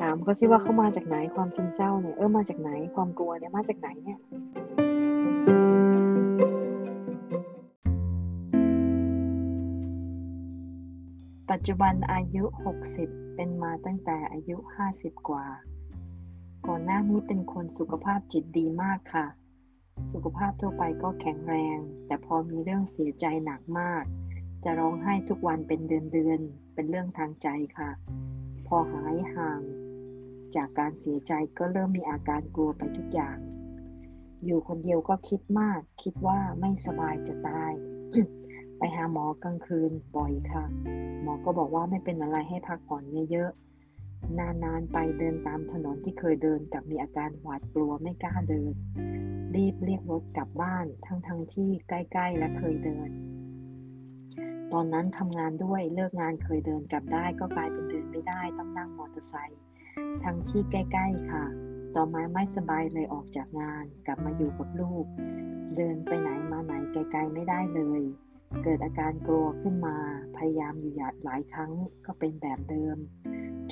ถามเขาสิว่าเขามาจากไหนความซึมเศร้าเนี่ยเออมาจากไหนความกลัวเนี่ยมาจากไหนเนี่ยปัจจุบันอายุ 60 เป็นมาตั้งแต่อายุ 50 กว่า ก่อนหน้านี้เป็นคนสุขภาพจิตดีมากค่ะ สุขภาพทั่วไปก็แข็งแรง แต่พอมีเรื่องเสียใจหนักมาก จะร้องไห้ทุกวันเป็นเดือนๆเป็นเรื่องทางใจค่ะ พอหายห่าง จากการเสียใจก็เริ่มมีอาการกลัวไปทุกอย่าง อยู่คนเดียวก็คิดมาก คิดว่าไม่สบายจะตาย ไปหาหมอกลางคืนบ่อยค่ะ หมอก็บอกว่าไม่เป็นอะไรให้พักผ่อนเยอะๆ นานๆไปเดินตามถนนที่เคยเดินกับมีอาการหวาดกลัวไม่กล้าเดิน รีบเรียกรถกลับบ้านทั้งๆทที่ใกล้ๆและเคยเดิน ตอนนั้นทำงานด้วยเลิกงานเคยเดินกลับได้ก็กลายเป็นเดินไม่ได้ต้องนั่งมอเตอร์ไซค์ทั้งที่ใกล้ๆค่ะ ต่อมาไม่สบายเลยออกจากงาน กลับมาอยู่กับลูก เดินไปไหนมาไหนไกลๆไม่ได้เลย เกิดอาการกลัวขึ้นมา พยายามอยู่หลายครั้งก็เป็นแบบเดิม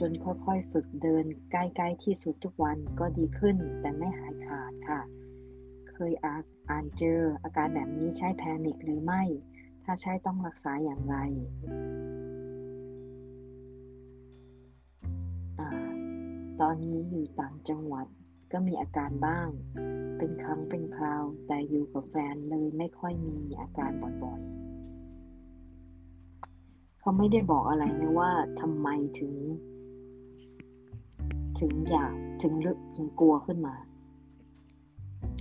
จนค่อยๆฝึกเดินใกล้ๆที่สุดทุกวันก็ดีขึ้น แต่ไม่หายขาดค่ะ เคยอ่านเจออาการแบบนี้ใช่แพนิคหรือไม่าใช่ต้องรักษาอย่างไรอตอนนี้อยู่ต่างจังหวัดก็มีอาการบ้าง เป็นครั้งเป็นคราว แต่อยู่กับแฟนเลยไม่ค่อยมีอาการบ่อยๆ เขาไม่ได้บอกอะไรนะว่าทำไมถึง ถึงอยากถึงลึกถึงกลัวขึ้นมา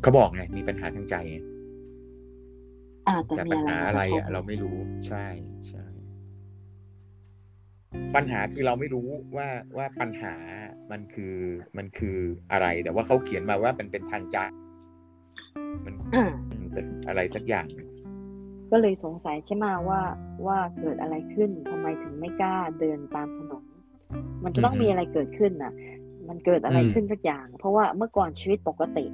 เขาบอกไงมีปัญหาทางใจไง แต่แต่มีปัญอะไรหามาอะไรกระทบอะเราไม่รู้ใช่ใช่ปัญหาคือเราไม่รู้ว่าว่าปัญหามันคือมันคืออะไร แต่ว่าเขาเขียนมาว่ามันเป็นทางใจมันอ่ามันเป็นอะไรสักอย่าง ก็เลยสงสัยใช่ไหมว่าว่าเกิดอะไรขึ้นทำไมถึงไม่กล้าเดินตามถนนมันจะต้องอือฮึมีอะไรเกิดขึ้นน่ะ มันเกิดอะไรอืมขึ้นสักอย่าง เพราะว่าเมื่อก่อนชีวิตปกติ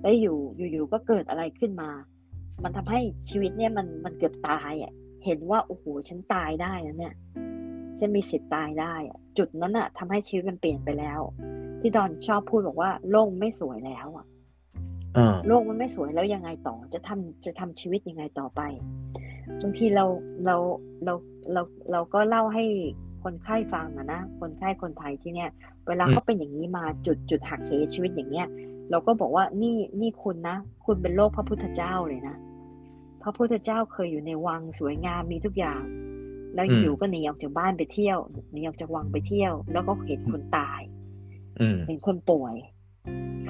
แล้วอยู่อยู่ๆก็เกิดอะไรขึ้นมา มันทำให้ชีวิตเนี่ยมันมันเกือบตายอะเห็นว่าโอ้โหฉันตายได้นะเนี่ยฉันมีสิทธิ์ตายได้อะจุดนั้นอะทำให้ชีวิตมันเปลี่ยนไปแล้ว ที่ดอนชอบพูดบอกว่าโลกไม่สวยแล้วอะอ่าโลกมันไม่สวยแล้วยังไงต่อ จะทำจะทำชีวิตยังไงต่อไปบางทีเราเราเราเราเราก็เล่าให้คนไข้ฟังอะนะคนไข้คนไทยที่เนี่ย เวลาเขาเป็นอย่างนี้มาจุดจุดหักเหชีวิตอย่างเนี้ย เราก็บอกว่านี่นี่คุณนะ คุณเป็นโลกพระพุทธเจ้าเลยนะ พระพุทธเจ้าเคยอยู่ในวังสวยงามมีทุกอย่าง แล้วอืมอยู่ก็หนีออกจากบ้านไปเที่ยวหนีออกจากวังไปเที่ยว แล้วก็เห็นคนตายอืมเห็นคนป่วย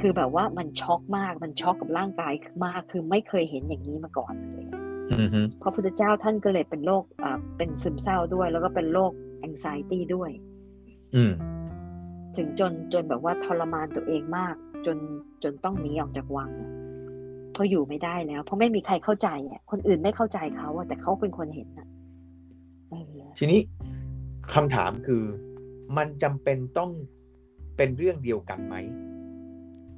คือแบบว่ามันช็อกมากมันช็อกกับร่างกายมากคือไม่เคยเห็นอย่างนี้มาก่อนเลยอืมฮึพระพุทธเจ้าท่านก็เลยเป็นโรคอ่าเป็นซึมเศร้าด้วย แล้วก็เป็นโรค anxiety ด้วยอืมถึงจนจนแบบว่าทรมานตัวเองมาก จนจนต้องหนีออกจากวังอะเพราะอยู่ไม่ได้แล้ว เพราะไม่มีใครเข้าใจอะคนอื่นไม่เข้าใจเขาอะแต่เขาเป็นคนเห็นอะเออทีนี้คำถามคือมันจำเป็นต้องเป็นเรื่องเดียวกันไหม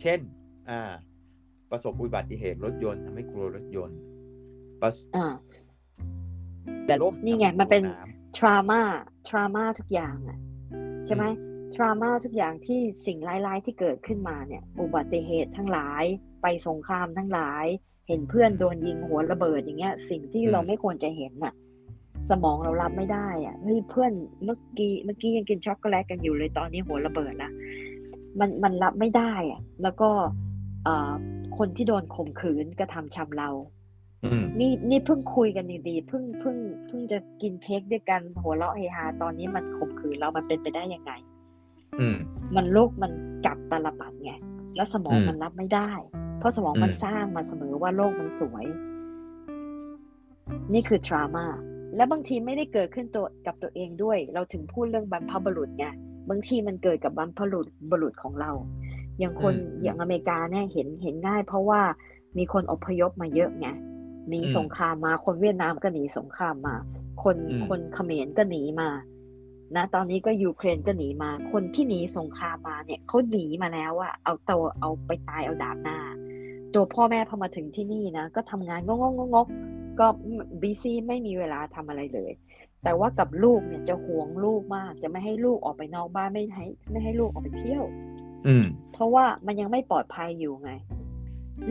เช่น อ่า ประสบอุบัติเหตุรถยนต์ทำให้กลัวรถยนต์ประสอ่าแต่ลบนี่ไงมันเป็นำท่ว trauma trauma ทุกอย่างอะ ใช่ไหม trauma ทุกอย่างที่สิ่งร้ายๆที่เกิดขึ้นมาเนี่ย อุบัติเหตุทั้งหลาย ไปสงครามทั้งหลาย เห็นเพื่อนโดนยิงหัวระเบิดอย่างเงี้ย สิ่งที่เราไม่ควรจะเห็นน่ะ สมองเรารับไม่ได้อะเฮ้ยเพื่อนเมื่อกี้เมื่อกี้ยังกินช็อกโกแลตกันอยู่เลยตอนนี้หัวระเบิดละมันมันรับไม่ได้อะ แล้วก็เอ่อคนที่โดนข่มขืนกระทำชำเราอืมนี่นี่เพิ่งคุยกันดีๆเพิ่งเพิ่งเพิ่งจะกินเค้กด้วยกันหัวเราะเฮฮาตอนนี้มันข่มขืนเรามันเป็นไปได้ยังไงอื มมันโลกมันกลับตาลปัดไงแล้วสมองอืมมันรับไม่ได้ เพราะสมองมันอืมสร้างมาเสมอว่าโลกมันสวย นี่คือ trauma แล้วบางทีไม่ได้เกิดขึ้นตัวกับตัวเองด้วย เราถึงพูดเรื่องบรรพบุรุษไงบางทีมันเกิดกับบรรพบุรุษบุรุษของเรา อย่างคนอืมอย่างอเมริกาเนี่ยเห็นเห็นง่าย เพราะว่ามีคนอพยพมาเยอะไงหนีอืมสงครามมา คนเวียดนามก็หนีสงครามมา คนอืมคนเขมรก็หนีมา นะตอนนี้ก็ยูเครนก็หนีมา คนที่หนีสงครามมาเนี่ยเขาหนีมาแล้วอะเอาตัวเอาไปตายเอาดาบหน้า ตัวพ่อแม่พอมาถึงที่นี่นะ ก็ทำงานงกงกงกก็บีซี่ไม่มีเวลาทำอะไรเลย แต่ว่ากับลูกเนี่ยจะห่วงลูกมาก จะไม่ให้ลูกออกไปนอกบ้านไม่ให้ไม่ให้ลูกออกไปเที่ยว อืม เพราะว่ามันยังไม่ปลอดภัยอยู่ไง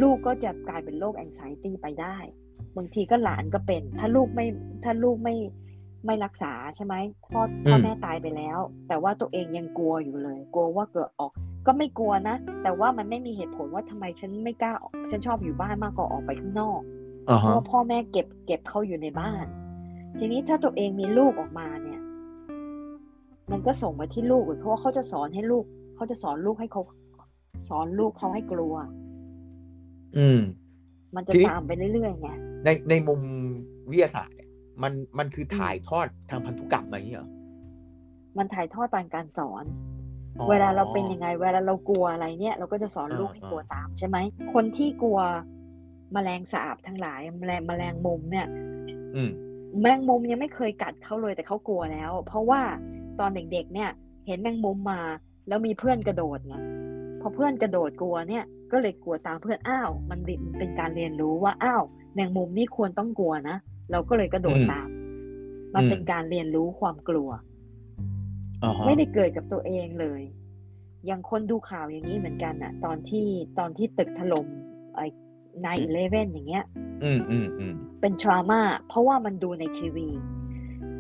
ลูกก็จะกลายเป็นโรคแอนไซตี้ไปได้ บางทีก็หลานก็เป็น ถ้าลูกไม่ถ้าลูกไม่ไม่รักษาใช่ไหมพ่อพ่อแม่ตายไปแล้ว แต่ว่าตัวเองยังกลัวอยู่เลย กลัวว่าเกิดออก ก็ไม่กลัวนะ แต่ว่ามันไม่มีเหตุผลว่าทำไมฉันไม่กล้าออกฉันชอบอยู่บ้านมากกว่าออกไปข้างนอกอ่าเพฮะราะว่าพ่อแม่เก็บเก็บเขาอยู่ในบ้าน ทีนี้ถ้าตัวเองมีลูกออกมาเนี่ย มันก็ส่งมาที่ลูกอีกเพราะว่าเขาจะสอนให้ลูกเขาจะสอนลูกให้เขาสอนลูกเขาให้กลัว อืม มันจะทีนี้ตามไปเรื่อยๆไงในในมุมวิทยาศาสตร์เนี่ย มันมันคือถ่ายทอดทางพันธุกรรมอะไรอย่างเงี้ยเหรอมันถ่ายทอดทางการสอนอ๋อเวลาเราเป็นยังไง เวลาเรากลัวอะไรเนี่ย เราก็จะสอนลูกให้อ่ากลัวตามใช่ไหมคนที่กลัวแมลงสาบทั้งหลายแมลงแมลงมุมเนี่ย อืมแมงมุมยังไม่เคยกัดเขาเลยแต่เขากลัวแล้ว เพราะว่าตอนเด็กๆเนี่ย เห็นแมงมุมมา แล้วมีเพื่อนกระโดดไงพอเพื่อนกระโดดกลัวเนี่ย ก็เลยกลัวตามเพื่อนอ้าว มันดิมันเป็นการเรียนรู้ว่าอ้าวแมงมุมนี่ควรต้องกลัวนะ เราก็เลยกระโดดอืมตาม มันอืมเป็นการเรียนรู้ความกลัวอ่าฮะไม่ได้เกิดกับตัวเองเลย อย่างคนดูข่าวอย่างนี้เหมือนกันอะตอนที่ตอนที่ตึกถล่มไอ้นายอีเลเว่นอย่างเงี้ย อืมอืมอืมเป็นทรามาเพราะว่ามันดูในทีวี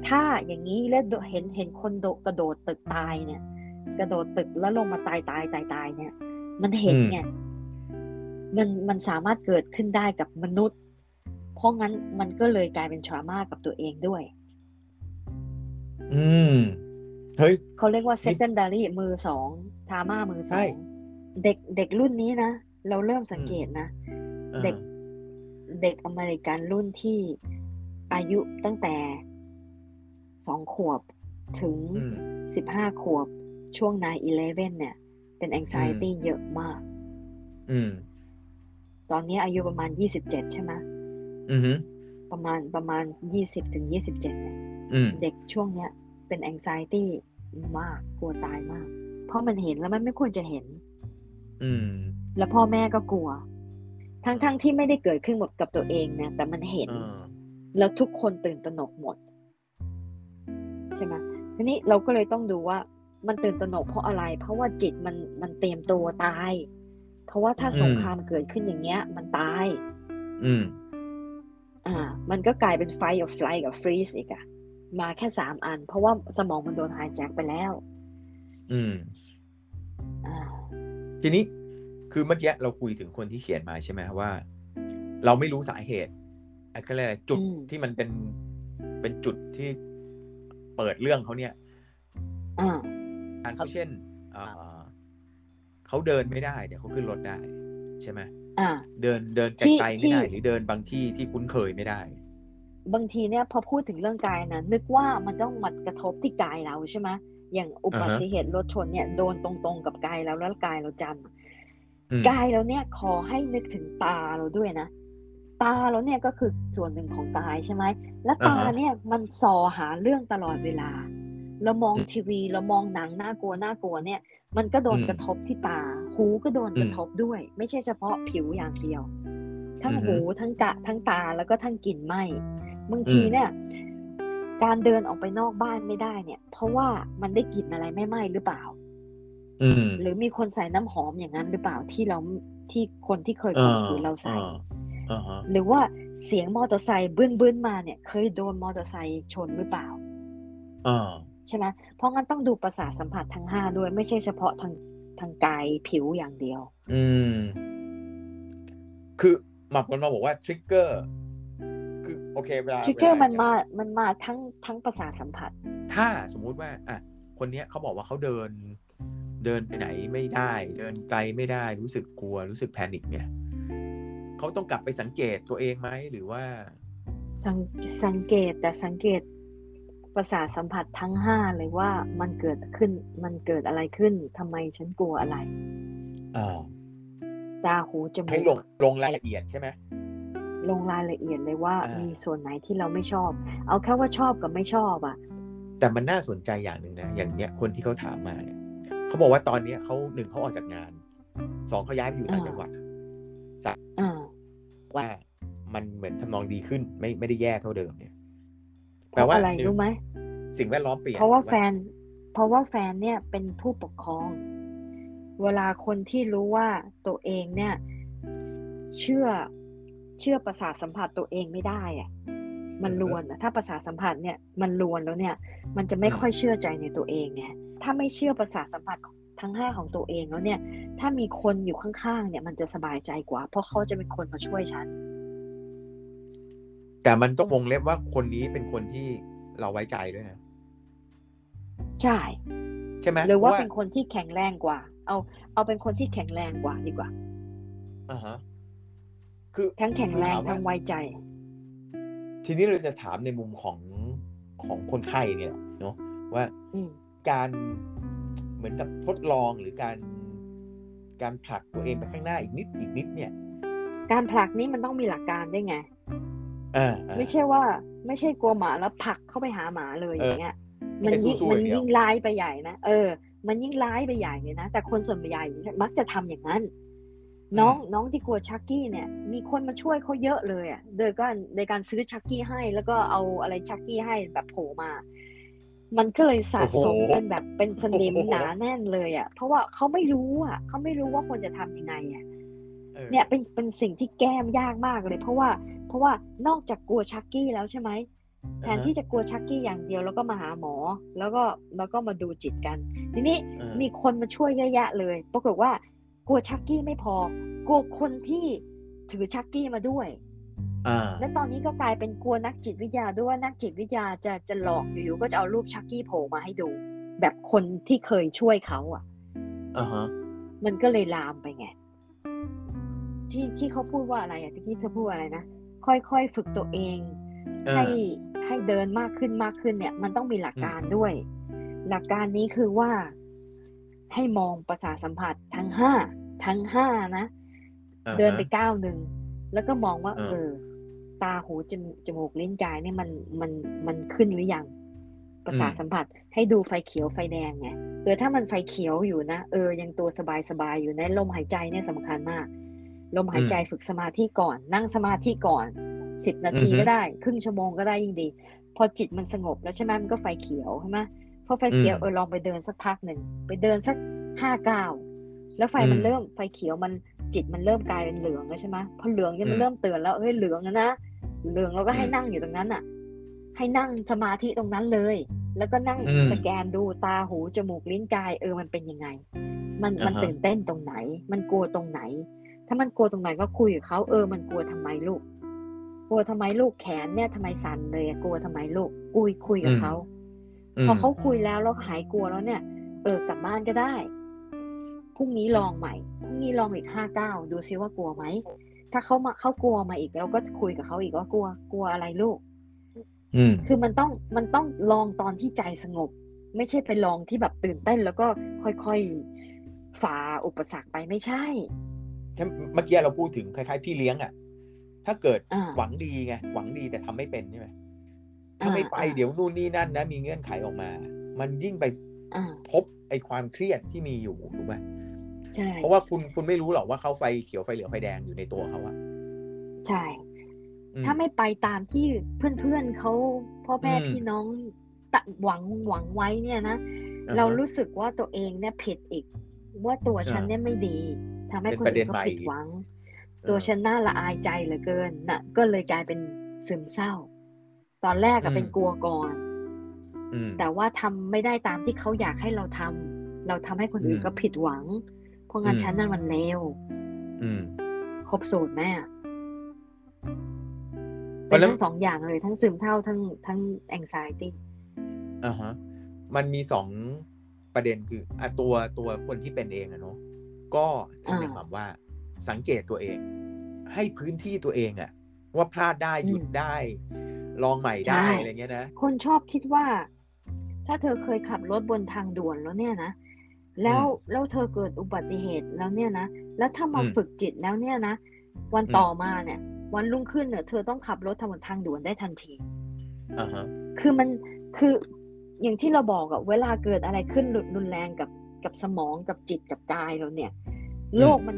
ถ้าอย่างนี้แล้วเห็นเห็นคนโดดกระโดดตึกตายเนี่ย กระโดดตึกแล้วลงมาตายตายตายตายเนี่ย มันเห็นไงมันมันสามารถเกิดขึ้นได้กับมนุษย์เพ ราะงั้นมันก็เลยกลายเป็นทรามากับตัวเองด้วย อืม เฮ้ยเขาเรียกว่านี่ secondary มือสองทรามามือสใช่องเด็กเด็กรุ่นนี้นะ เราเริ่มสังเกตนะอ่าเด็กเด็กอเมริกันรุ่นที่อายุตั้งแต่สองขวบถึงอืมสิบห้าขวบช่วง9 11เนี่ย เป็น anxiety เยอะมาก อืม ตอนนี้อายุประมาณยี่สิบเจ็ดใช่ไหมอืม ฮึประมาณประมาณยี่สิบถึงยี่สิบเจ็ดเนี่ยอืมเด็กช่วงเนี้ย เป็น anxiety มากกลัวตายมาก เพราะมันเห็นแล้วมันไม่ควรจะเห็น อืม แล้วพ่อแม่ก็กลัว ทั้งๆทที่ไม่ได้เกิดขึ้นหมดกับตัวเองนะแต่มันเห็นอ่าแล้วทุกคนตื่นตระหนกหมด ใช่ไหมทีนี้เราก็เลยต้องดูว่ามันตื่นตระหนกเพราะอะไร เพราะว่าจิตมันมันเตรียมตัวตาย เพราะว่าถ้าสงครามเกิดขึ้นอย่างเงี้ย มันตาย อืม อ่า มันก็กลายเป็น fight or flight กับ freeze อีกอะมาแค่สามอัน เพราะว่าสมองมันโดนไฮแจ็คไปแล้ว อืมอ่าทีนี้คือเมื่อกี้เราคุยถึงคนที่เขียนมาใช่ไหมว่า เราไม่รู้สาเหตุไอ้ก็เรียกอะไรจุดอืมที่มันเป็นเป็นจุดที่เปิดเรื่องเขาเนี่ยอ่าอันเขาเช่นเอ่อเขาเดินไม่ได้เดี๋ยวเขาขึ้นรถได้ ใช่ไหมอ่า เดินเดินที่ไกลๆที่ไม่ได้หรือเดินบางที่ที่คุ้นเคยไม่ได้ บางทีเนี่ยพอพูดถึงเรื่องกายนะนึกว่ามันต้องมากระทบที่กายเราใช่ไหมอย่างอุบัติเหตุรถชนเนี่ยโดนตรงๆกับกายเราแล้วกายเราจำอะอืมกายเราเนี่ยขอให้นึกถึงตาเราด้วยนะ ตาเราเนี่ยก็คือส่วนหนึ่งของกายใช่ไหมและตาอ่าฮะเนี่ยมันส่อหาเรื่องตลอดเวลา เรามองอืมทีวีเรามองหนังน่ากลัวน่ากลัวเนี่ย มันก็โดนอืมกระทบที่ตา หูก็โดนอืมกระทบด้วย ไม่ใช่เฉพาะผิวอย่างเดียว ทั้งอือฮึหูทั้งกะทั้งตาแล้วก็ทั้งกลิ่นไหมบางทีเนี่ย การเดินออกไปนอกบ้านไม่ได้เนี่ย เพราะว่ามันได้กลิ่นอะไรไม่ไหม้หรือเปล่าอืมหรือมีคนใส่น้ำหอมอย่างนั้นหรือเปล่าที่เราที่คนที่เคยข่มขืนเราใส่อ่าฮะหรือว่าเสียงมอเตอร์ไซค์บื้นบื้นๆมาเนี่ย เคยโดนมอเตอร์ไซค์ชนหรือเปล่าอ่า ใช่ไหมเพราะงั้นต้องดูประสาทสัมผัสทั้งห้าด้วยไม่ใช่เฉพาะทางทางกายผิวอย่างเดียว อืม คือหมักมันมาบอกว่าทริกเกอร์คือโอเคเวลาทริกเกอร์วลมันมา มันมาทั้งทั้งประสาทสัมผัส ถ้าสมมุติว่า อะ คนเนี้ยเขาบอกว่าเขาเดิน เดินไปไหนไม่ได้ เดินไกลไม่ได้รู้สึกกลัวรู้สึกแพนิคเนี่ยเขาต้องกลับไปสังเกตตัวเองไหมหรือว่า สังสังเกตแต่สังเกต ประสาทสัมผัสทั้งห้าเลยว่ามันเกิดขึ้น มันเกิดอะไรขึ้นทำไมฉันกลัวอะไรอ่าตาหูจมูให้กลงลงรายละเอียดใช่ไหมลงรายละเอียดเลยว่าอ่ามีมีส่วนไหนที่เราไม่ชอบ เอาแค่ว่าชอบกับไม่ชอบอะ แต่มันน่าสนใจอย่างหนึ่งนะอย่างเนี้ยคนที่เขาถามมาเนี่ยเขาบอกว่าตอนเนี้ยเขาหนึ่งเขาออกจากงานสองเขาย้ายไปอยู่ต่างอ่าจังหวัดอ่าว่ามันเหมือนทำนองดีขึ้น ไม่ไม่ได้แย่เท่าเดิมเนี่ย เพราะอะไรรู้ไหมสิ่งแวดล้อมเปลี่ยนเพราะว่าแฟน เพราะว่าแฟนเนี่ยเป็นผู้ปกครอง เวลาคนที่รู้ว่าตัวเองเนี่ย เชื่อเชื่อประสาทสัมผัสตัวเองไม่ได้อะมันลวนอะถ้าประสาทสัมผัสเนี่ยมันลวนแล้วเนี่ย มันจะไม่ค่อยเชื่อใจในตัวเองไงถ้าไม่เชื่อประสาทสัมผัสทั้งห้าของตัวเองแล้วเนี่ย ถ้ามีคนอยู่ข้างๆเนี่ย มันจะสบายใจกว่า เพราะเขาจะเป็นคนมาช่วยฉัน แต่มันต้องวงเล็บว่าคนนี้เป็นคนที่เราไว้ใจด้วยนะใช่ใช่ไหมหรือว่าพะเป็นคนที่แข็งแรงกว่า เอาเอาเป็นคนที่แข็งแรงกว่าดีกว่าอ่าฮะคือทั้งแข็งแรงคือถามว่าทั้งไว้ใจ ทีนี้เราจะถามในมุมของของคนไข้เนี่ยแหละเนาะว่าอืมการเหมือนกับทดลองหรือการ การผลักตัวเองไปข้างหน้าอีกนิดอีกนิดเนี่ย การผลักนี้มันต้องมีหลักการได้วยไงอ่าอ่า ไม่ใช่ว่า ไม่ใช่กลัวหมาแล้วผลักเข้าไปหาหมาเลยเอออย่างเงี้ยไม่มันใช่ยิ่งสู้ๆมันอย่างเดียวยิ่งร้ายไปใหญ่นะเออ มันยิ่งร้ายไปใหญ่เลยนะแต่คนส่วนใหญ่มักจะทำอย่างนั้น น้องน้องที่กลัวชักกี้เนี่ย มีคนมาช่วยเขาเยอะเลยอะโดยการในการซื้อชักกี้ให้ แล้วก็เอาอะไรชักกี้ให้แบบโผล่มา มันก็เลยสะสมโอ้โหเป็นแบบเป็นสนิมโอ้โหหนาแน่นเลยอะเพราะว่าเขาไม่รู้อะเขาไม่รู้ว่าควรจะทำยังไงอะออเนี่ยเป็นเป็นสิ่งที่แก้มยากมากเลย เพราะว่าเพ ราะว่านอกจากกลัวชักกี้แล้วใช่ไหมแทนที่จะกลัวชักกี้อย่างเดียวแล้วก็มาหาหมอ แล้วก็แล้วก็มาดูจิตกัน ทีนี้เออมีคนมาช่วยเยอะแยะเลยปรากฏว่ากลัวชักกี้ไม่พอกลัวคนที่ถือชักกี้มาด้วยอ่าและตอนนี้ก็กลายเป็นกลัวนักจิตวิทยาด้วยว่านักจิตวิทยาจะจะหลอกอยู่ๆก็จะเอารูปชักกี้โผล่มาให้ดู แบบคนที่เคยช่วยเขาอะอ่าฮะมันก็เลยลามไปไงที่ที่เขาพูดว่าอะไรอะที่เธอพูดว่าอะไรนะ ค่อยๆฝึกตัวเองเออให้ให้เดินมากขึ้นมากขึ้นเนี่ย มันต้องมีหลักการด้วย หลักการนี้คือว่าให้มองประสาทสัมผัสทั้งห้าทั้งห้านะอ่าฮะเดินไปก้าวหนึ่งแล้วก็มองว่าเออเออ ตาหูจมจมูกลิ้นกายเนี่ยมันมันมันขึ้นหรือยังประสาทสัมผัส ให้ดูไฟเขียวไฟแดงไงเออถ้ามันไฟเขียวอยู่นะเออยังตัวสบายสบายอยู่ในะลมหายใจเนี่ยสำคัญมาก ลมหายใจฝึกสมาธิก่อน นั่งสมาธิก่อนสิบนาทีก็ได้ ครึ่งชั่วโมงก็ได้ยิ่งดี พอจิตมันสงบแล้วใช่ไหมมันก็ไฟเขียวใช่ไหมพอไฟเขียวอืมเออลองไปเดินสักพักหนึ่งไปเดินสักห้าก้าวแล้วไฟมันอืมเริ่มไฟเขียวมันจิตมันเริ่มกลายเป็นเหลืองแล้วใช่ไหมพอเหลืองเนี่ยมันอืมเริ่มเตือนแล้วเฮ้ยเหลืองแล้วนะ เหลืองเราก็ให้อืมนั่งอยู่ตรงนั้นอะ ให้นั่งสมาธิตรงนั้นเลย แล้วก็นั่งอืมสแกนดูตาหูจมูกลิ้นกายเออมันเป็นยังไง มันมันอ่าฮะตื่นเต้นตรงไหน มันกลัวตรงไหน ถ้ามันกลัวตรงไหนก็คุยกับเขาเออมันกลัวทำไมลูก กลัวทำไมลูกแขนเนี่ยทำไมสั่นเลยอะกลัวทำไมลูกคุยคุยกับเขามพอเขาคุยแล้วแล้วหายกลัวแล้วเนี่ย เออกลับบ้านก็ได้พรุ่งนี้ลองใหม่พรุ่งนี้ลองอีกห้าเก้าดูซิว่ากลัวไหมถ้าเขามาเขากลัวมาอีกเราก็คุยกับเขาอีกว่ากลัวกลัวอะไรลูกอืมคือมันต้องมันต้องลองตอนที่ใจสงบ ไม่ใช่ไปลองที่แบบตื่นเต้นแล้วก็ค่อยๆฝ่าอุปสรรคไปไม่ใช่แค่ เมื่อกี้เราพูดถึงคล้ายๆ พี่เลี้ยงอะ ถ้าเกิดอ่าหวังดีไงหวังดีแต่ทำไม่เป็นใช่ไหมถ้าไม่ไปอ่าเดี๋ยวนู่นนี่นั่นนะ มีเงื่อนไขออกมา มันยิ่งไปอ่าทบไอความเครียดที่มีอยู่ถูกไหมใช่เพราะว่าคุณคุณไม่รู้หรอกว่าเขาไฟเขียวไฟเหลืองไฟแดงอยู่ในตัวเขาอะใช่อืมถ้าไม่ไปตามที่เพื่อนๆเขาพ่อแม่อืมพี่น้องตะหวังหวังไว้เนี่ยนะอ่าฮะเรารู้สึกว่าตัวเองเนี่ยผิดอีก ว่าตัวฉันอ่าเนี่ยไม่ดี ทำให้เป็นคนประเด็อื่นนก็ใหม่ผิดหวัง ตัวฉันน่าละอายใจเหลือเกินน่ะ ก็เลยกลายเป็นซึมเศร้า ตอนแรกอือะมเป็นกลัวก่อนอืมแต่ว่าทำไม่ได้ตามที่เขาอยากให้เราทำเราทำให้คนอื่นอืมก็ผิดหวัง เพราะงั้นอืมฉันนั่นมันเลวอืมครบสูตรแม่เพเป็นราะฉะนั้นทั้งสองอย่างเลย ทั้งซึมเศร้าทั้งทั้ง anxiety อ่าฮะมันมีสองประเด็นคืออะตัวตัวคนที่เป็นเองอะเนาะ ก็ถึงอย่างอ่าแบบว่า สังเกตตัวเอง ให้พื้นที่ตัวเองอะว่าพลาดได้หยุดอืมได้ ลองใหม่ได้ใช่อะไรเงี้ยนะคนชอบคิดว่า ถ้าเธอเคยขับรถบนทางด่วนแล้วเนี่ยนะแล้วอืมแล้วเธอเกิดอุบัติเหตุแล้วเนี่ยนะแล้วถ้ามาอืมฝึกจิตแล้วเนี่ยนะวันอืมต่อมาเนี่ย วันรุ่งขึ้นเนี่ยเธอต้องขับรถทางบนทางด่วนได้ทันทีอ่าฮะคือมันคืออย่างที่เราบอกอะเวลาเกิดอะไรขึ้นรุนรุนแรงกับกับสมองกับจิตกับกายเราเนี่ย โลกมัน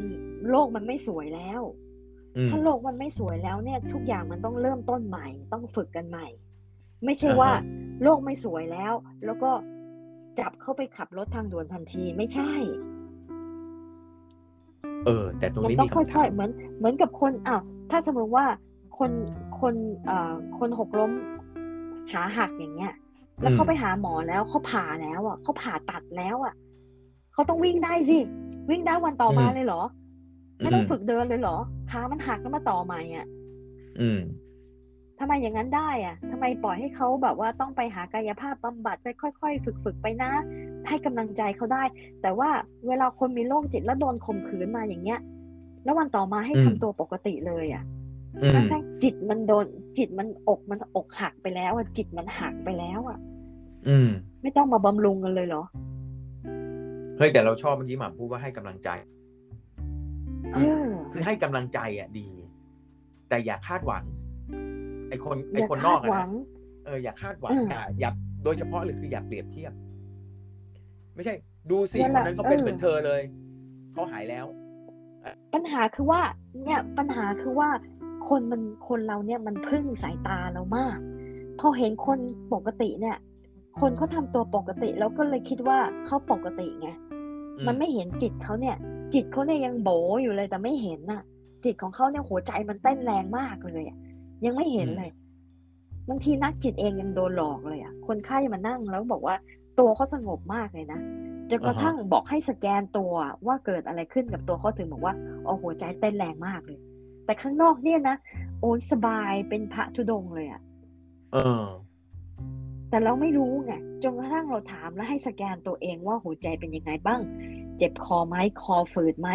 โลกมันไม่สวยแล้วอืมถ้าโลกมันไม่สวยแล้วเนี่ย ทุกอย่างมันต้องเริ่มต้นใหม่ ต้องฝึกกันใหม่ ไม่ใช่อ่าฮะว่า โลกไม่สวยแล้ว แล้วก็จับเข้าไปขับรถทางด่วนทันทีไม่ใช่ เออ แต่ตรงมันนี้ต้อมีงคำค่ถาอยมๆเหมือนเหมือนกับคนอ้าวถ้าสมมติว่าคนคนเอ่อคนหกล้มขาหักอย่างเงี้ย แล้วเขาไปหาหมอแล้วเขาผ่าแล้วอะเขาผ่าตัดแล้วอะเขาต้องวิ่งได้สิ วิ่งได้วันต่อมาอืมเลยเหรอ ไม่ต้องอืมฝึกเดินเลยเหรอขามันหักแล้วมาต่อใหม่อะ อืมทำไมอย่างนั้นได้อะทำไมปล่อยให้เขาแบบว่าต้องไปหากายภาพบำบัดไปค่อย ๆ ฝึกๆไปนะ ให้กำลังใจเขาได้ แต่ว่าเวลาคนมีโรคจิตแล้วโดนข่มขืนมาอย่างเงี้ย แล้ววันต่อมาให้อืมทำตัวปกติเลยอะอืมทั้งๆจิตมันโดน จิตมันอกมันอกหักไปแล้วอะจิตมันหักไปแล้วอะ อืม ไม่ต้องมาบำรุงกันเลยเหรอ เฮ้ยแต่เราชอบเมื่อกี้หม่ำพูดว่าให้กำลังใจเออคือให้กำลังใจอะดี แต่อย่าคาดหวัง ไอคนอไอย่าคนนคาอกดอะหวันะงเอออย่าคาดหวังอืมอย่าอย่าโดยเฉพาะเลยคืออย่าเปรียบเทียบ ไม่ใช่ ดูสิเวคลานนั้นเขาเป็นเออเหมือนเธอเลยเขาหายแล้ว ปัญหาคือว่า เนี่ยปัญหาคือว่าคนมันคนเราเนี่ยมันพึ่งสายตาเรามาก พอเห็นคนปกติเนี่ย คนเขาทำตัวปกติ แล้วก็เลยคิดว่าเขาปกติไงอื มมันไม่เห็นจิตเขาเนี่ย จิตเขาเนี่ยยังโบอยู่เลยแต่ไม่เห็นน่ะ จิตของเขาเนี่ยหัวใจมันเต้นแรงมากเลยอะยังไม่เห็นเลยบางทีนักจิตเองยังโดนหลอกเลยอะคนไข้มานั่งแล้วบอกว่าตัวเขาสงบมากเลยนะจนกระทั่งบอกให้สแกนตัวว่าเกิดอะไรขึ้นกับตัวเขาถึงบอกว่าอ๋อหัวใจเต้นแรงมากเลย แต่ข้างนอกเนี่ยนะโอ้ยสบายเป็นพระธุดงค์เลยอะเออ แต่เราไม่รู้ไงจนกระทั่งเราถามแล้วให้สแกนตัวเองว่าหัวใจเป็นยังไงบ้าง เจ็บคอไหมคอฝืดไหม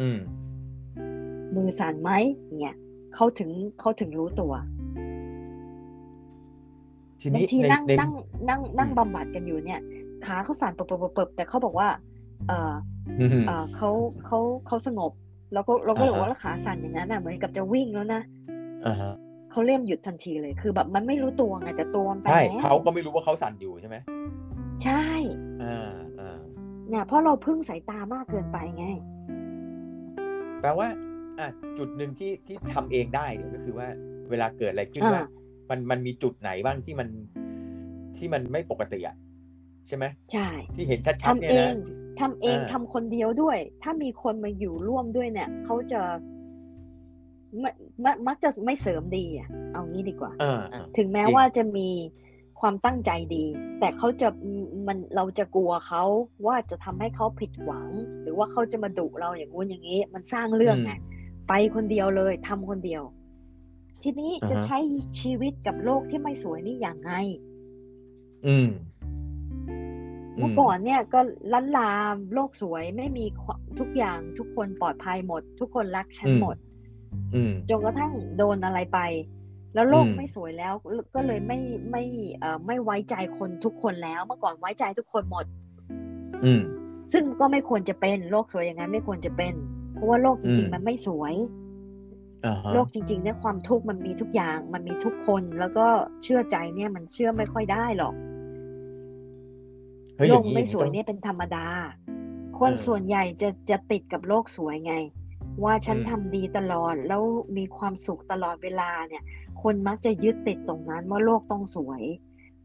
อืมมือสั่นไหมเนี่ยเขาถึงเขาถึงรู้ตัวทีบานี้งทีในนั่งในนั่งนั่งนั่งอืมบำบัดกันอยู่เนี่ย ขาเขาสั่นเปิบเปิบเปิบเปิบแต่เขาบอกว่า เอออืมเออเขาเขาเขาสงบ แล้วก็เราก็เลยอ่าฮะว่าแล้วขาสั่นอย่างนั้นน่ะเหมือนกับจะวิ่งแล้วนะอ่าฮะ เขาเริ่มหยุดทันทีเลย คือแบบมันไม่รู้ตัวไงแต่ตัวมันไปใช่แล้วเขาก็ไม่รู้ว่าเขาสั่นอยู่ใช่ไหมใช่อ่าอ่าเนี่ยเพราะเราพึ่งสายตามากเกินไปไง แปลว่าอะจุดหนึ่งที่ที่ทำเองได้เนี่ยก็คือว่าเวลาเกิดอะไรขึ้นอ่าว่า มันมันมีจุดไหนบ้างที่มันที่มันไม่ปกติอะใช่ไหมใช่ ที่เห็นชัดทำๆเนี่ยเอนะงทำเองอ่าทำคนเดียวด้วย ถ้ามีคนมาอยู่ร่วมด้วยเนี่ยเขาจะไม่มักมักจะไม่เสริมดีอะเอางี้ดีกว่าเออเออถึงแม้จริงว่าจะมีความตั้งใจดี แต่เขาจะมันเราจะกลัวเขาว่าจะทำให้เขาผิดหวัง หรือว่าเขาจะมาดุเราอย่างงู้นอย่างนี้ มันสร้างเรื่องไงไปคนเดียวเลยทำคนเดียว ทีนี้จะใช้ชีวิตกับโลกที่ไม่สวยนี่อย่างไง อืมเมื่อก่อนเนี่ยก็ล้านลามโลกสวยไม่มีความทุกอย่างทุกคนปลอดภัยหมด ทุกคนรักฉันอืมหมดอืม จนกระทั่งโดนอะไรไป แล้วโลกอืมไม่สวยแล้ว ก็เลยไม่ไม่เอ่อไม่ไว้ใจคนทุกคนแล้วเมื่อก่อนไว้ใจทุกคนหมด อืมซึ่งก็ไม่ควรจะเป็นโลกสวยอย่างนั้นไม่ควรจะเป็น เพราะว่าโลกจอืริงมๆมันไม่สวยอ่าฮะโลกจริงๆเนี่ยความทุกข์มันมีทุกอย่าง มันมีทุกคนแล้วก็เชื่อใจเนี่ยมันเชื่อไม่ค่อยได้หรอกเฮ้ยโลอย่ากงนี้ไม่สวยต้องเนี่ยเป็นธรรมดา คนเออส่วนใหญ่จะจะติดกับโลกสวยไง ว่าฉันอืมทำดีตลอดแล้วมีความสุขตลอดเวลาเนี่ย คนมักจะยึดติดตรงนั้นว่าโลกต้องสวย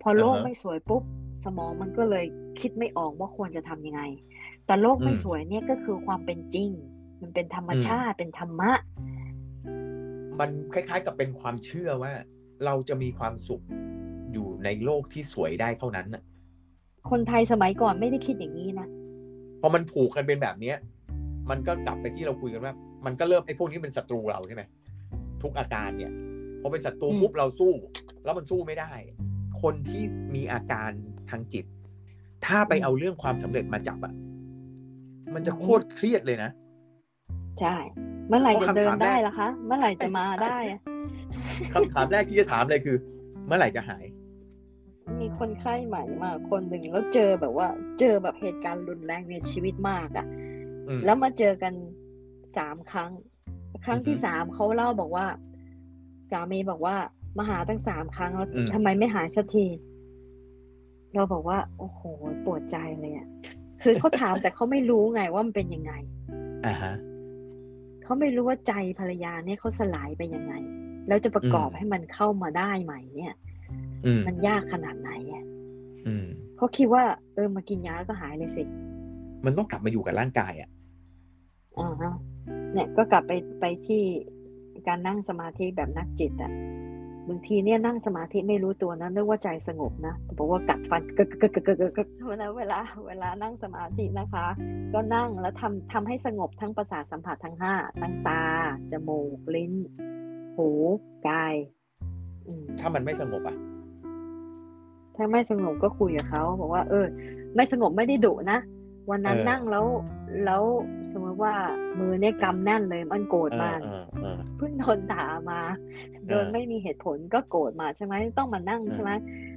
พอโลกไม่สวยปุ๊บ สมองมันก็เลยคิดไม่ออกว่าควรจะทำยังไง แต่โลกไม่สวยเนี่ยก็คือความเป็นจริง มันเป็นธรรมชาติเป็นธรรมะ มันคล้ายๆกับเป็นความเชื่อว่า เราจะมีความสุขอยู่ในโลกที่สวยได้เท่านั้นน่ะคนไทยสมัยก่อนไม่ได้คิดอย่างนี้นะพอมันผูกกันเป็นแบบเนี้ย มันก็กลับไปที่เราคุยกันว่า มันก็เริ่มไอ้พวกนี้เป็นศัตรูเราใช่ไหมทุกอาการเนี่ยพอเป็นศัตรูอืมปุ๊บเราสู้ แล้วมันสู้ไม่ได้ คนที่มีอาการทางจิต ถ้าไปเอาเรื่องความสำเร็จมาจับอะมันจะโคตรเครียดเลยนะใช่เมื่อไหร่เพจะราะคำเดินถามแรกได้ล่ะคะ เมื่อไหร่จะมาได้อะคำถามแรกที่จะถามเลยคือ เมื่อไหร่จะหาย มีคนไข้ใหม่มาคนหนึ่งแล้วเจอแบบว่า เจอแบบเหตุการณ์รุนแรงในชีวิตมากอะอืม แล้วมาเจอกันสามครั้ง ครั้งที่อือฮึสามเขาเล่าบอกว่า สามีบอกว่ามาหาตั้งสามครั้งแล้วอืมทำไมไม่หายสักที เราบอกว่า โอ้โหปวดใจเลยอะคือเขาถามแต่เขาไม่รู้ไงว่ามันเป็นยังไงอ่าฮะเขาเขาไม่รู้ว่าใจภรรยาเนี่ยเขาสลายไปยังไง แล้วจะประกอบอืมให้มันเข้ามาได้ใหม่เนี่ยอืมมันยากขนาดไหนอะอืมเขาคิดว่า เออมากินยาแล้วก็หายเลยสิ มันต้องกลับมาอยู่กับร่างกายอะอ่าฮะเนี่ยก็กลับไปไปที่การนั่งสมาธิแบบนักจิตอะบางทีเนี่ยนั่งสมาธิไม่รู้ตัวนะนึกว่าใจสงบนะแต่บอกว่ากัดฟันกึกกึกกึกกึกเพราะเวลา เวลานั่งสมาธินะคะ ก็นั่งแล้วทำทำให้สงบทั้งประสาทสัมผัสทั้งห้าทั้งตา จมูก ลิ้น หูกายถ้ามันไม่สงบอะ ถ้าไม่สงบก็คุยกับเขาบอกว่า เออ ไม่สงบไม่ได้ดุนะ วันนั้นเออนั่งแล้วแล้วสมมติว่ามือเนี่ยกำแน่นเลยมันโกรธเอมาอเออเออเพิ่งโดนด่ามา โดนเออไม่มีเหตุผลก็โกรธมาใช่ไหมต้องมานั่งเออใช่ไหม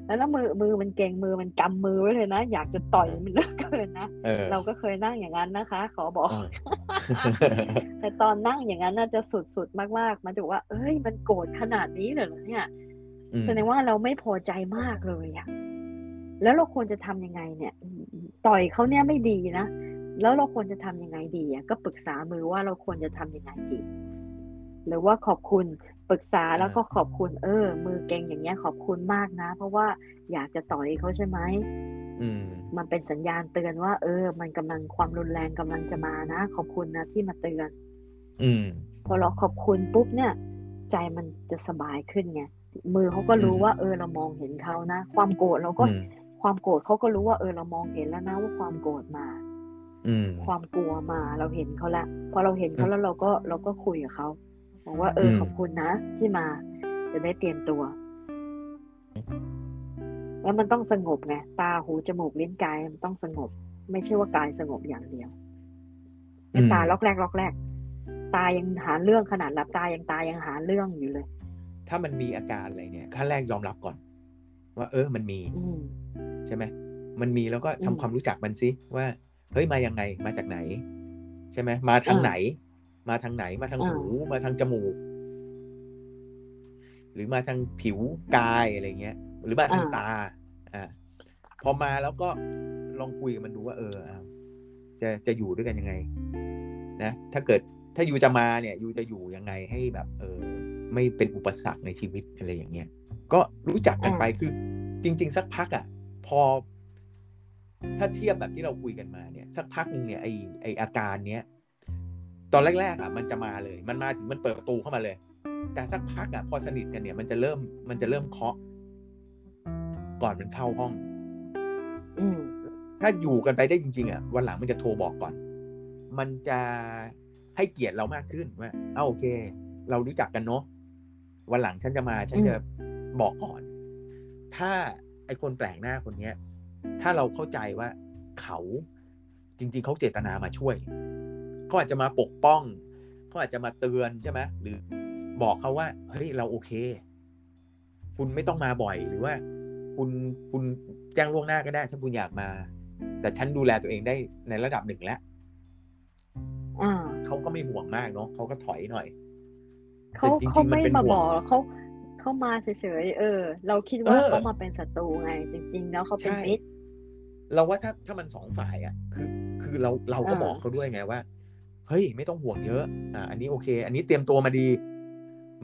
แล้วแล้วมือมือมันเก่งมือมันกำมือไว้เลยนะ อยากจะต่อยเออมันเหลือเกินนะเออเราก็เคยนั่งอย่างนั้นนะคะ ขอบอกเออแต่ตอนนั่งอย่างนั้นน่าจะสุดๆมากๆมันจะบอกว่า เอ้ยมันโกรธขนาดนี้เลยเหรอเนี่ยอืมแสดงว่าเราไม่พอใจมากเลยอะแล้วเราควรจะทำยังไงเนี่ยอืม ต่อยเขาเนี่ยไม่ดีนะ แล้วเราควรจะทำยังไงดีอะก็ปรึกษามือว่าเราควรจะทำยังไงดี หรือว่าขอบคุณปรึกษาแล้วก็ขอบคุณ เออ มือเก่งอย่างเงี้ยขอบคุณมากนะ เพราะว่าอยากจะต่อยเขาใช่ไหมอืมมันเป็นสัญญาณเตือนว่า เออ มันกำลังความรุนแรงกำลังจะมานะ ขอบคุณนะที่มาเตือน อืมพอเราขอบคุณปุ๊บเนี่ย ใจมันจะสบายขึ้นไงมือเขาก็รู้อืมว่า เออเรามองเห็นเขานะ ความโกรธเราก็อืม ความโกรธเขาก็รู้ว่าเออเรามองเห็นแล้วนะว่าความโกรธมาอืมความกลัวมาเราเห็นเขาละพอเราเห็นเขาอืมแล้วเราก็เราก็คุยกับเขาบอกว่า เอออมขอบคุณนะ ที่มา จะได้เตรียมตัว แล้วมันต้องสงบไงตาหูจมูกลิ้นกายมันต้องสงบ ไม่ใช่ว่ากายสงบอย่างเดียวอืมตาล็อกแรกล็อกแรก ตายังหาเรื่องขนาดหลับตายังตายังหาเรื่องอยู่เลย ถ้ามันมีอาการอะไรเนี่ยขั้นแรกยอมรับก่อน ว่า เออมันมีอืมใช่ไหมมันมีแล้วก็ทำอืมความรู้จักมันสิว่าเฮ้ยมายังไงมาจากไหน ใช่ไหมมาทางอ่าไหน มาทางไหนมาทางอ่าหูมาทางจมูก หรือมาทางผิวกายอะไรเงี้ย หรือมาทางตา อ่าพอมาแล้วก็ลองคุยกับมันดูว่า เออเอาจะจะอยู่ด้วยกันยังไง นะถ้าเกิดถ้าอยู่จะมาเนี่ย อยู่จะอยู่ยังไงให้แบบ เออ ไม่เป็นอุปสรรคในชีวิตอะไรอย่างเงี้ย ก็รู้จักกันไปคือจริง ๆ สักพักอะ พอ ถ้าเทียบแบบที่เราคุยกันมาเนี่ย สักพักหนึ่งเนี่ยไอไออาการเนี้ยตอนแรกๆอะมันจะมาเลย มันมาถึงมันเปิดประตูเข้ามาเลย แต่สักพักอะพอสนิทกันเนี่ย มันจะเริ่มมันจะเริ่มเคาะก่อนมันเข้าห้องอืมถ้าอยู่กันไปได้จริง ๆอะวันหลังมันจะโทรบอกก่อน มันจะให้เกียรติเรามากขึ้นว่าเอ้าโอเค เรารู้จักกันเนาะวันหลังฉันจะมาฉันจะ บอกก่อน ถ้าไอคนแปลกหน้าคนเนี้ย ถ้าเราเข้าใจว่าเขาจริง ๆเขาเจตนามาช่วยเขาอาจจะมาปกป้องเขาอาจจะมาเตือนใช่ไหมหรือบอกเขาว่าเฮ้ยเราโอเค คุณไม่ต้องมาบ่อยหรือว่า คุณคุณแจ้งล่วงหน้าก็ได้ ถ้าคุณอยากมา แต่ฉันดูแลตัวเองได้ในระดับหนึ่งแล้วอ่าเขาก็ไม่ห่วงมากเนาะเขาก็ถอยหน่อยเขาแต่จริงๆเขามันไม่เป็นมาห่วงบอกเขา เขามาเฉยๆเออ เราคิดว่าเออเขามาเป็นศัตรูไง จริง ๆ แล้วเขาเป็นใช่มิตรเราว่าถ้าถ้ามันสองฝ่ายอะ คือคือเราเราก็อ่าบอกเขาด้วยไงว่า เฮ้ย ไม่ต้องห่วงเยอะ อ่า อันนี้โอเค อันนี้เตรียมตัวมาดี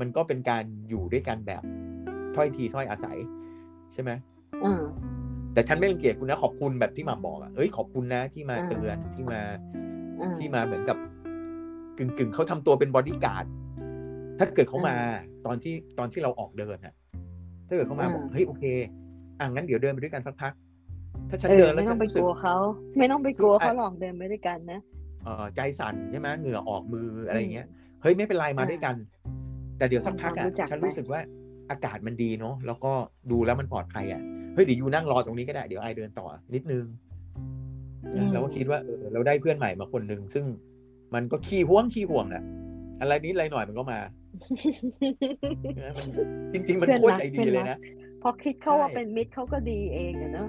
มันก็เป็นการอยู่ด้วยกันแบบถ้อยทีถ้อยอาศัย ใช่ไหมอ่าแต่ฉันไม่รังเกียจคุณนะขอบคุณแบบที่หม่ำบอกอะเอ้ยขอบคุณนะที่มาอ่าเตือนที่มาอ่าที่มาเหมือนกับ กึ่งกึ่งๆเขาทำตัวเป็นบอดี้การ์ด ถ้าเกิดเขามาตอนที่ตอนที่เราออกเดินอะถ้าเกิดเขามาอ่าบอกเฮ้ยโอเคอะงั้นเดี๋ยวเดินไปด้วยกันสักพัก ถ้าฉันเอเดิอนแล้วไม่ฉัต้อนงไปรู้กสึกลัวเขาไม่ต้องไปกลัวคืออะเขาหรอกเดินไปด้วยกันนะเอ่อใจสั่นใช่ไหมเหงื่อออกมืออะไรอย่างเงี้ยเฮ้ยไม่เป็นไรมาอ่าด้วยกัน แต่เดี๋ยวสักพักทำความอะรู้จักฉันไหมรู้สึกว่าอากาศมันดีเนาะแล้วก็ดูแล้วมันปลอดภัยอะเฮ้ยเดี๋ยวยูนั่งรอตรงนี้ก็ได้เดี๋ยวไอเดินต่อนิดนึงนะเราก็คิดว่าเออเราได้เพื่อนใหม่มาคนหนึ่งซึ่งมันก็ขี้ห่วงขี้ห่วงอะ อะไรนิดอะไรหน่อยมันก็มานะมันจริง ๆ มันเพื่อนโคตรรักใจดีเพื่อนเลรัยกนะ พอคิดเขาว่าใช่เป็นมิตรเขาก็ดีเองอะเนาะ